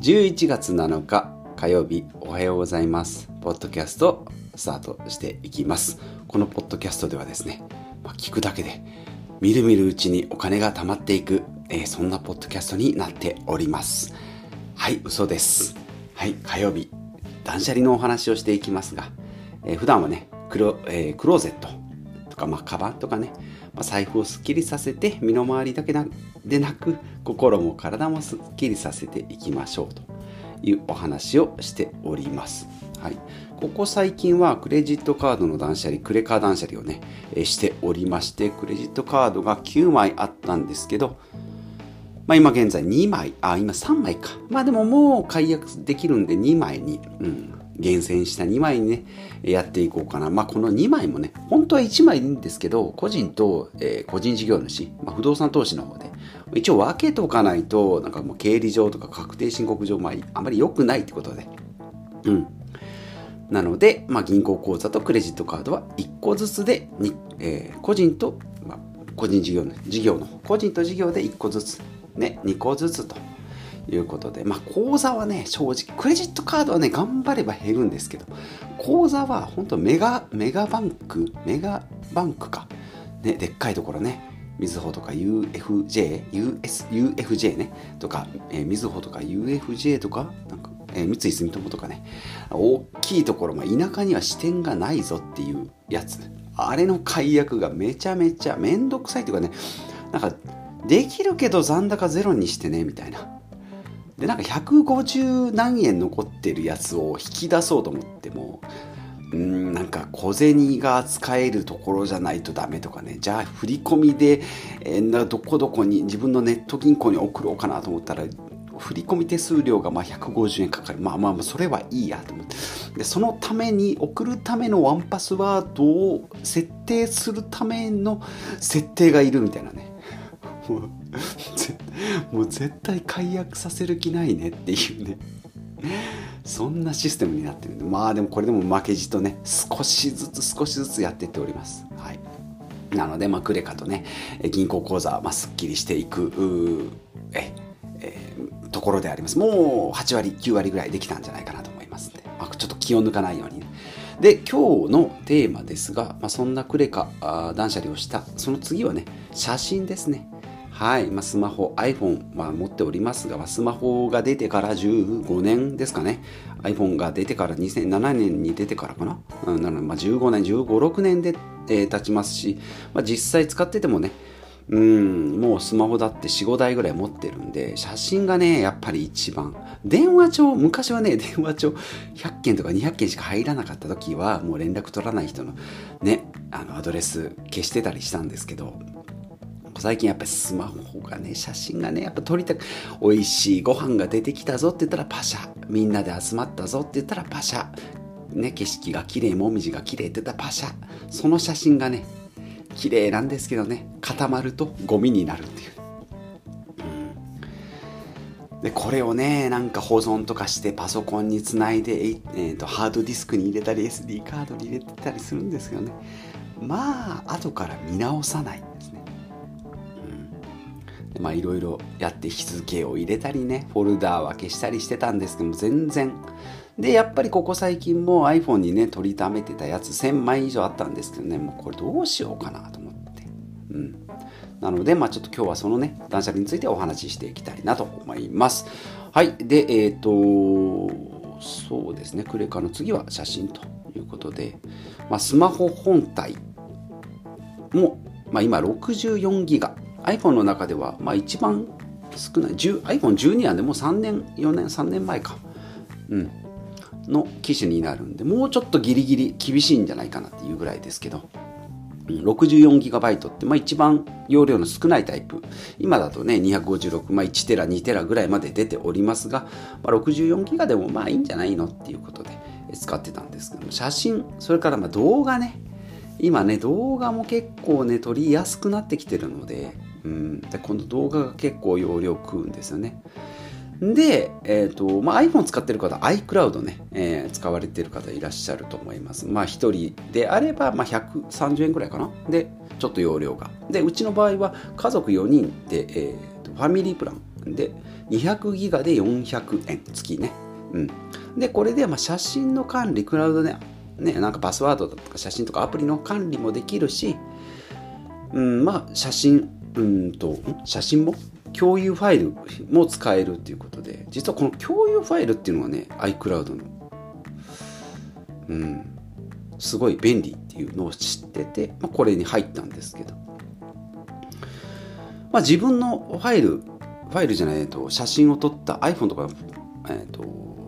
11月7日火曜日おはようございます。ポッドキャストスタートしていきます。このポッドキャストではですね、まあ、聞くだけでみるみるうちにお金が貯まっていく、えー、そんなポッドキャストになっております。はい嘘です。はい火曜日断捨離のお話をしていきますが、えー、普段はねクロ,、えー、クローゼットとか、まあ、カバンとかね、まあ、財布をすっきりさせて身の回りだけでなく心も体もすっきりさせていきましょうというお話をしております。はい、ここ最近はクレジットカードの断捨離、クレカ断捨離をね、えしておりまして、クレジットカードが9枚あったんですけど、まあ今現在2枚、あ、今3枚か。まあでももう解約できるんで2枚に、うん、厳選した2枚にね、やっていこうかな。まあ、この2枚もね、本当は1枚いいんですけど、個人と、えー、個人事業主、まあ、不動産投資の方で、一応分けておかないと、なんかもう経理上とか確定申告上、まあ、あまり良くないってことで。うん。なので、まあ、銀行口座とクレジットカードは1個ずつでに、えー、個人と、まあ、個人事業の事業の個人と事業で1個ずつ、ね、2個ずつということで、まあ、口座はね、正直、クレジットカードはね、頑張れば減るんですけど、口座は本当メガ、メガバンク、メガバンクか。ね、でっかいところね、みずほとか UFJ、US、UFJ ね、とか、えー、みずほとか UFJ とか、なんか、えー、三井住友とかね、大きいところ、まあ、田舎には支店がないぞっていうやつ。あれの解約がめちゃめちゃめんどくさいというかね、なんか、できるけど残高ゼロにしてね、みたいな。でなんか150何円残ってるやつを引き出そうと思ってもうんなんか小銭が使えるところじゃないとダメとかね。じゃあ振り込みで、えー、どこどこに自分のネット銀行に送ろうかなと思ったら振り込み手数料がまあ150円かかる。まあまあそれはいいやと思って。でそのために送るためのワンパスワードを設定するための設定がいるみたいなね。もう絶対解約させる気ないねっていうね。そんなシステムになってるんで。まあでもこれでも負けじとね少しずつ少しずつやっていっております。はい。なので、まあ、クレカとね銀行口座、まあ、すっきりしていくえ、えー、ところであります。もう8割9割ぐらいできたんじゃないかなと思いますんで、まあ、ちょっと気を抜かないようにね。で今日のテーマですが、まあ、そんなクレカ断捨離をしたその次はね写真ですね。はい、まあ、スマホ、iPhone は持っておりますが、スマホが出てから15年ですかね。iPhone が出てから2007年に出てからかな。うん、なので、まあ、15年、15、6年で、えー、経ちますし、まあ、実際使っててもね、うん、もうスマホだって4、5台ぐらい持ってるんで、写真がね、やっぱり一番。電話帳、昔はね、電話帳100件とか200件しか入らなかった時は、もう連絡取らない人のね、あのアドレス消してたりしたんですけど、最近やっぱりスマホがね、写真がね、やっぱ撮りたく、美味しいご飯が出てきたぞって言ったらパシャ。みんなで集まったぞって言ったらパシャ。ね、景色が綺麗、もみじが綺麗って言ったらパシャ。その写真がね、綺麗なんですけどね、固まるとゴミになるっていう。でこれをねなんか保存とかしてパソコンにつないで、えーと、ハードディスクに入れたり SD カードに入れてたりするんですけどねまあ後から見直さないまあいろいろやって日付を入れたりねフォルダー分けしたりしてたんですけども全然。でやっぱりここ最近も iPhone にね取りためてたやつ1000枚以上あったんですけどねもうこれどうしようかなと思って。うん。なのでまあちょっと今日はそのね断捨離についてお話ししていきたいなと思います。はい。でえっ、ー、とそうですね。クレカの次は写真ということで、まあ、スマホ本体も、まあ、今64ギガ iPhone の中では、まあ、一番少ない iPhone12 なんでもう3年4年3年前か、うん、の機種になるんでもうちょっとギリギリ厳しいんじゃないかなっていうぐらいですけど。64GB って、まあ、一番容量の少ないタイプ。今だとね256、まあ、1テラ2テラぐらいまで出ておりますが、まあ、64GB でもまあいいんじゃないのっていうことで使ってたんですけど写真それからまあ動画ね。今ね動画も結構ね撮りやすくなってきてるのでうん、でこの動画が結構容量食うんですよね。で、えーとまあ、iPhone 使ってる方 iCloud ね、えー、使われてる方いらっしゃると思います。まあ1人であれば、まあ、130円くらいかな。でちょっと容量が。でうちの場合は家族4人で、えーと、ファミリープランで200ギガで400円月ねうんでこれでまあ写真の管理クラウドでねなんかパスワードとか写真とかアプリの管理もできるしうんまあ写真うんと写真も？共有ファイルも使えるっていうことで。実はこの共有ファイルっていうのはね iCloud の。うん。すごい便利っていうのを知ってて、まあ、これに入ったんですけど、まあ、自分のファイルファイルじゃない、と、写真を撮った iPhone とか、えっと、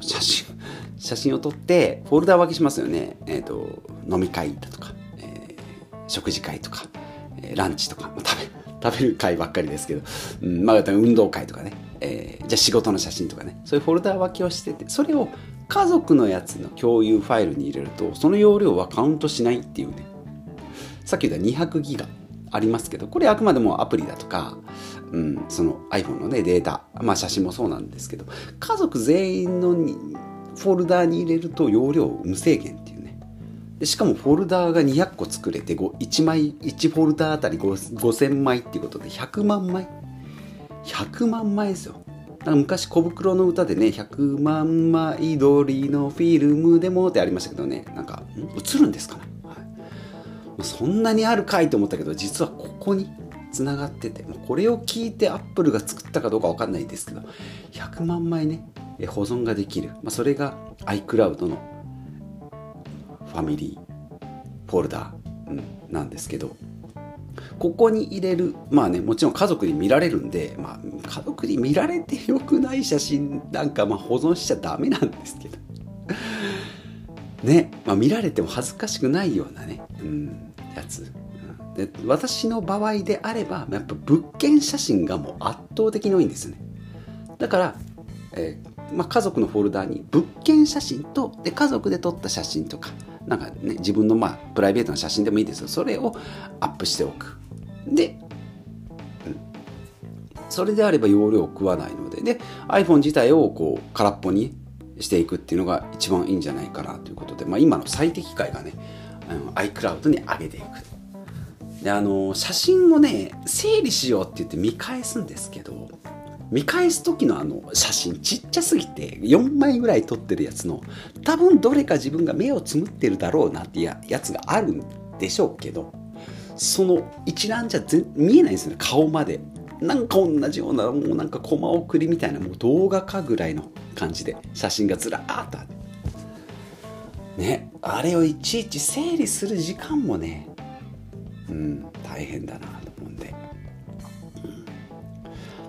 写真 写真を撮ってフォルダ分けしますよね、えっと、飲み会だとか、えー、食事会とか、えー、ランチとか、まあ、食べ食べる会ばっかりですけど、うんまあ、運動会とかね、えー、じゃあ仕事の写真とかね。そういうフォルダ分けをしててそれを家族のやつの共有ファイルに入れるとその容量はカウントしないっていうね。さっき言った200ギガありますけどこれあくまでもアプリだとか、うん、その iPhone のねデータまあ写真もそうなんですけど家族全員のフォルダに入れると容量無制限っていうでしかもフォルダーが200個作れて1枚1フォルダーあたり5000枚っていうことで100万枚100万枚ですよ。昔小袋の歌でね100万枚撮りのフィルムでもってありましたけどね。なんか映るんですかね、はい、そんなにあるかいと思ったけど実はここにつながっててこれを聞いてアップルが作ったかどうか分かんないですけど100万枚ね保存ができる、まあ、それが iCloud のファミリーフォルダー、なんですけどここに入れるまあねもちろん家族に見られるんで、まあ、家族に見られてよくない写真なんかまあ保存しちゃダメなんですけど。ね、まあ、見られても恥ずかしくないようなね、うん、やつ。で私の場合であればやっぱ物件写真がもう圧倒的に多いんですよね。だから、えー、まあ、家族のフォルダに物件写真とで家族で撮った写真とかなんかね自分のまあプライベートな写真でもいいですよ。それをアップしておく。で、うん、それであれば容量を食わないので、で、iPhone 自体をこう空っぽにしていくっていうのが一番いいんじゃないかなということで、まあ、今の最適解がね、iCloud に上げていく。で、あの、写真をね、整理しようって言って見返すんですけど、見返す時のあの写真ちっちゃすぎて4枚ぐらい撮ってるやつの多分どれか自分が目をつむってるだろうなってややつがあるんでしょうけどその一覧じゃ見えないんですよね顔まで。なんか同じようなもうなんかコマ送りみたいなもう動画かぐらいの感じで写真がずらーっとある。ねあれをいちいち整理する時間もねうん大変だなと思うんで、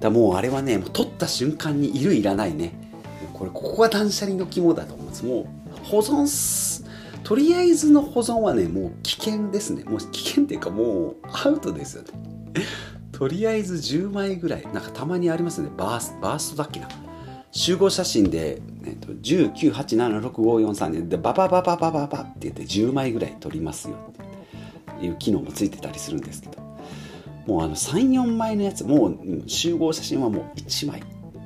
だもうあれはねもう撮った瞬間にいるいらないねこれここが断捨離の肝だと思うんですもう保存すとりあえずの保存はね、もう危険ですね。もう危険っていうかもうアウトですよね。とりあえず10枚ぐらい、なんかたまにありますね。バースバーストだっけな。集合写真で、えっと、19876543でバババババババって言って10枚ぐらい撮りますよっていう機能もついてたりするんですけどもうあの34枚のやつもう集合写真はもう1枚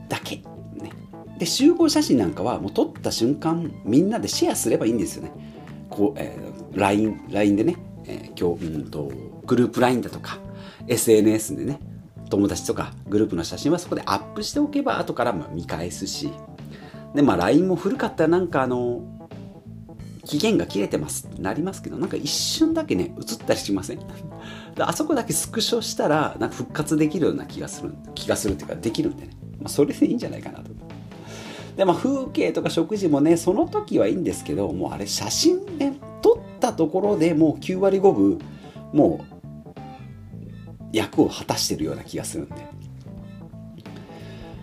だけ、ね、で集合写真なんかはもう撮った瞬間みんなでシェアすればいいんですよね。こう、えー、LINE, LINE でね、えー、今日、うんと、グループ LINE だとか、SNS でね、友達とかグループの写真はそこでアップしておけば後から見返すし、で、まあ LINE も古かったらなんかあの、期限が切れてますってなりますけど、なんか一瞬だけね、映ったりしません？あそこだけスクショしたら、なんか復活できるような気がする、気がするっていうか、できるんでね。まあ、それでいいんじゃないかなと。でまあ風景とか食事もねその時はいいんですけどもうあれ写真ね撮ったところでもう9割5分もう役を果たしてるような気がするんで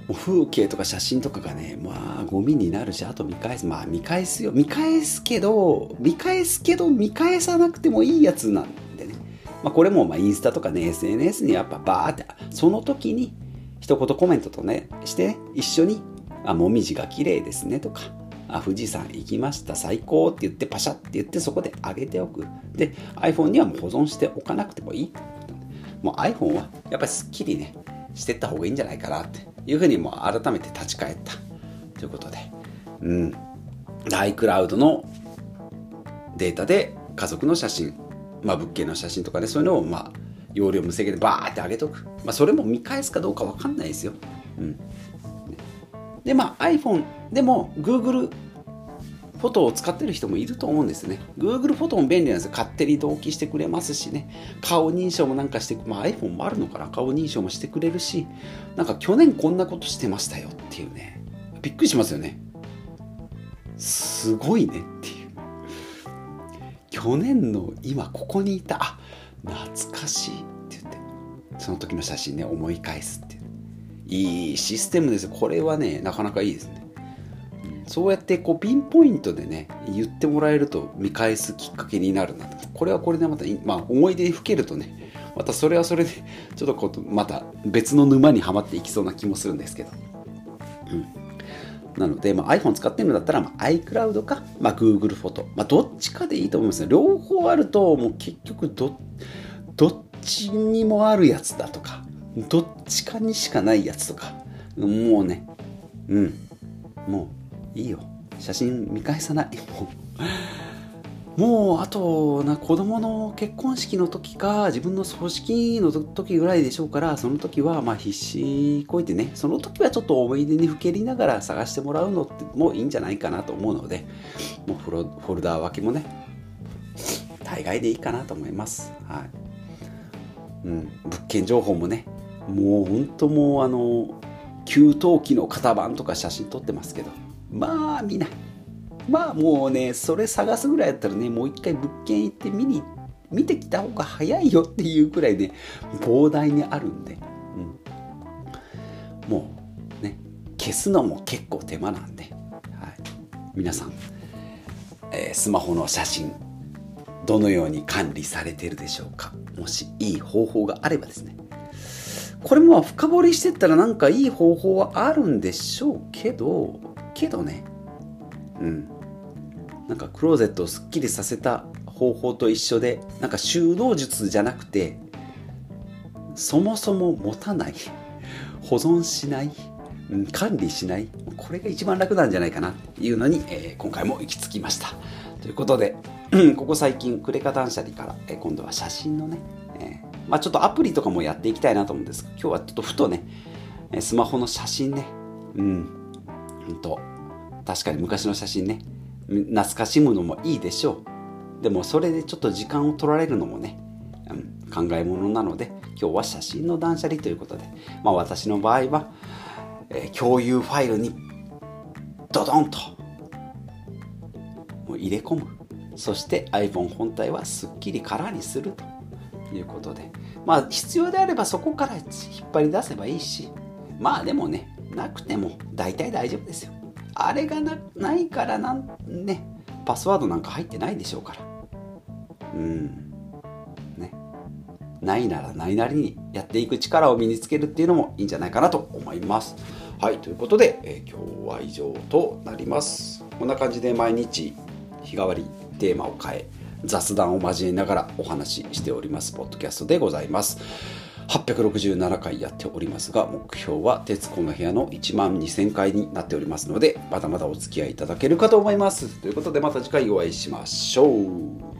もう風景とか写真とかがねまあゴミになるしあと見返すまあ見返すよ見返すけど見返すけど見返さなくてもいいやつなんでね、まあ、これもまあインスタとかね SNS にやっぱバーってその時に一言コメントとねして、ね、一緒にあ、もみじが綺麗ですねとか、あ、富士山行きました、最高って言ってパシャって言ってそこで上げておく。で、iPhone にはもう保存しておかなくてもいい。もう iPhone はやっぱりすっきりね、してった方がいいんじゃないかなっていうふうにも改めて立ち返ったということで、うん。iCloud のデータで家族の写真、まあ物件の写真とかね、そういうのをまあ容量無制限でバーって上げとく。まあそれも見返すかどうか分かんないですよ。うんでまあ iPhone でも Google フォトを使ってる人もいると思うんですね。Google フォトも便利なんですよ。勝手に同期してくれますしね。顔認証もなんかして、まあ、iPhone もあるのかな顔認証もしてくれるし、なんか去年こんなことしてましたよっていうね。びっくりしますよね。すごいねっていう。去年の今ここにいた、あ懐かしいって言って、その時の写真ね、思い返すっていう。いいシステムですよこれはね、なかなかいいですね。そうやってこうピンポイントでね言ってもらえると見返すきっかけになるなと。これはこれでまた、まあ、思い出にふけるとねまたそれはそれでちょっとこうまた別の沼にはまっていきそうな気もするんですけど、うん、なので、まあ、iPhone 使ってるんだったら、まあ、iCloud か、まあ、Google フォト、まあ、どっちかでいいと思いますね両方あるともう結局どどっちにもあるやつだとかどっちかにしかないやつとか。もうねうん。もういいよ。写真見返さないもうあとな子供の結婚式の時か自分の葬式の時ぐらいでしょうからその時はまあ必死こいてね。その時はちょっと思い出にふけりながら探してもらうのってもういいんじゃないかなと思うのでもうフォフォルダー分けもね大概でいいかなと思います。はい。うん。物件情報もねもう本当もうあの給湯器の型番とか写真撮ってますけど。まあ見ない。まあもうね、それ探すぐらいやったらね、もう一回物件行って見に、見てきた方が早いよっていうくらいね、膨大にあるんで、うん、もうね、消すのも結構手間なんで、はい、皆さん、えー、スマホの写真、どのように管理されてるでしょうか。もしいい方法があればですね、これも深掘りしてったらなんかいい方法はあるんでしょうけど、けどね。うん。なんかクローゼットをすっきりさせた方法と一緒でなんか収納術じゃなくてそもそも持たない保存しない、管理しないこれが一番楽なんじゃないかなっていうのに、えー、今回も行き着きました。ということでここ最近クレカ断捨離から、えー、今度は写真のね、えー、まあ、ちょっとアプリとかもやっていきたいなと思うんです。が今日はちょっとふとねスマホの写真ね。うん。本当確かに昔の写真ね。懐かしむのもいいでしょう。でもそれでちょっと時間を取られるのもね、うん、考えものなので今日は写真の断捨離ということで、まあ、私の場合は、えー、共有ファイルにドドンともう入れ込む。そして iPhone 本体はすっきり空にすると。いうことで。まあ必要であればそこから引っ張り出せばいいし。まあでもねなくても大体大丈夫ですよ。あれがないからなんねパスワードなんか入ってないでしょうから。うん。ね。ないならないなりにやっていく力を身につけるっていうのもいいんじゃないかなと思います。はいということで、えー、今日は以上となります。こんな感じで毎日日替わりテーマを変え雑談を交えながらお話ししておりますポッドキャストでございます867回やっておりますが、目標は徹子の部屋の1万2000回になっておりますので、まだまだお付き合いいただけるかと思います。ということでまた次回お会いしましょう。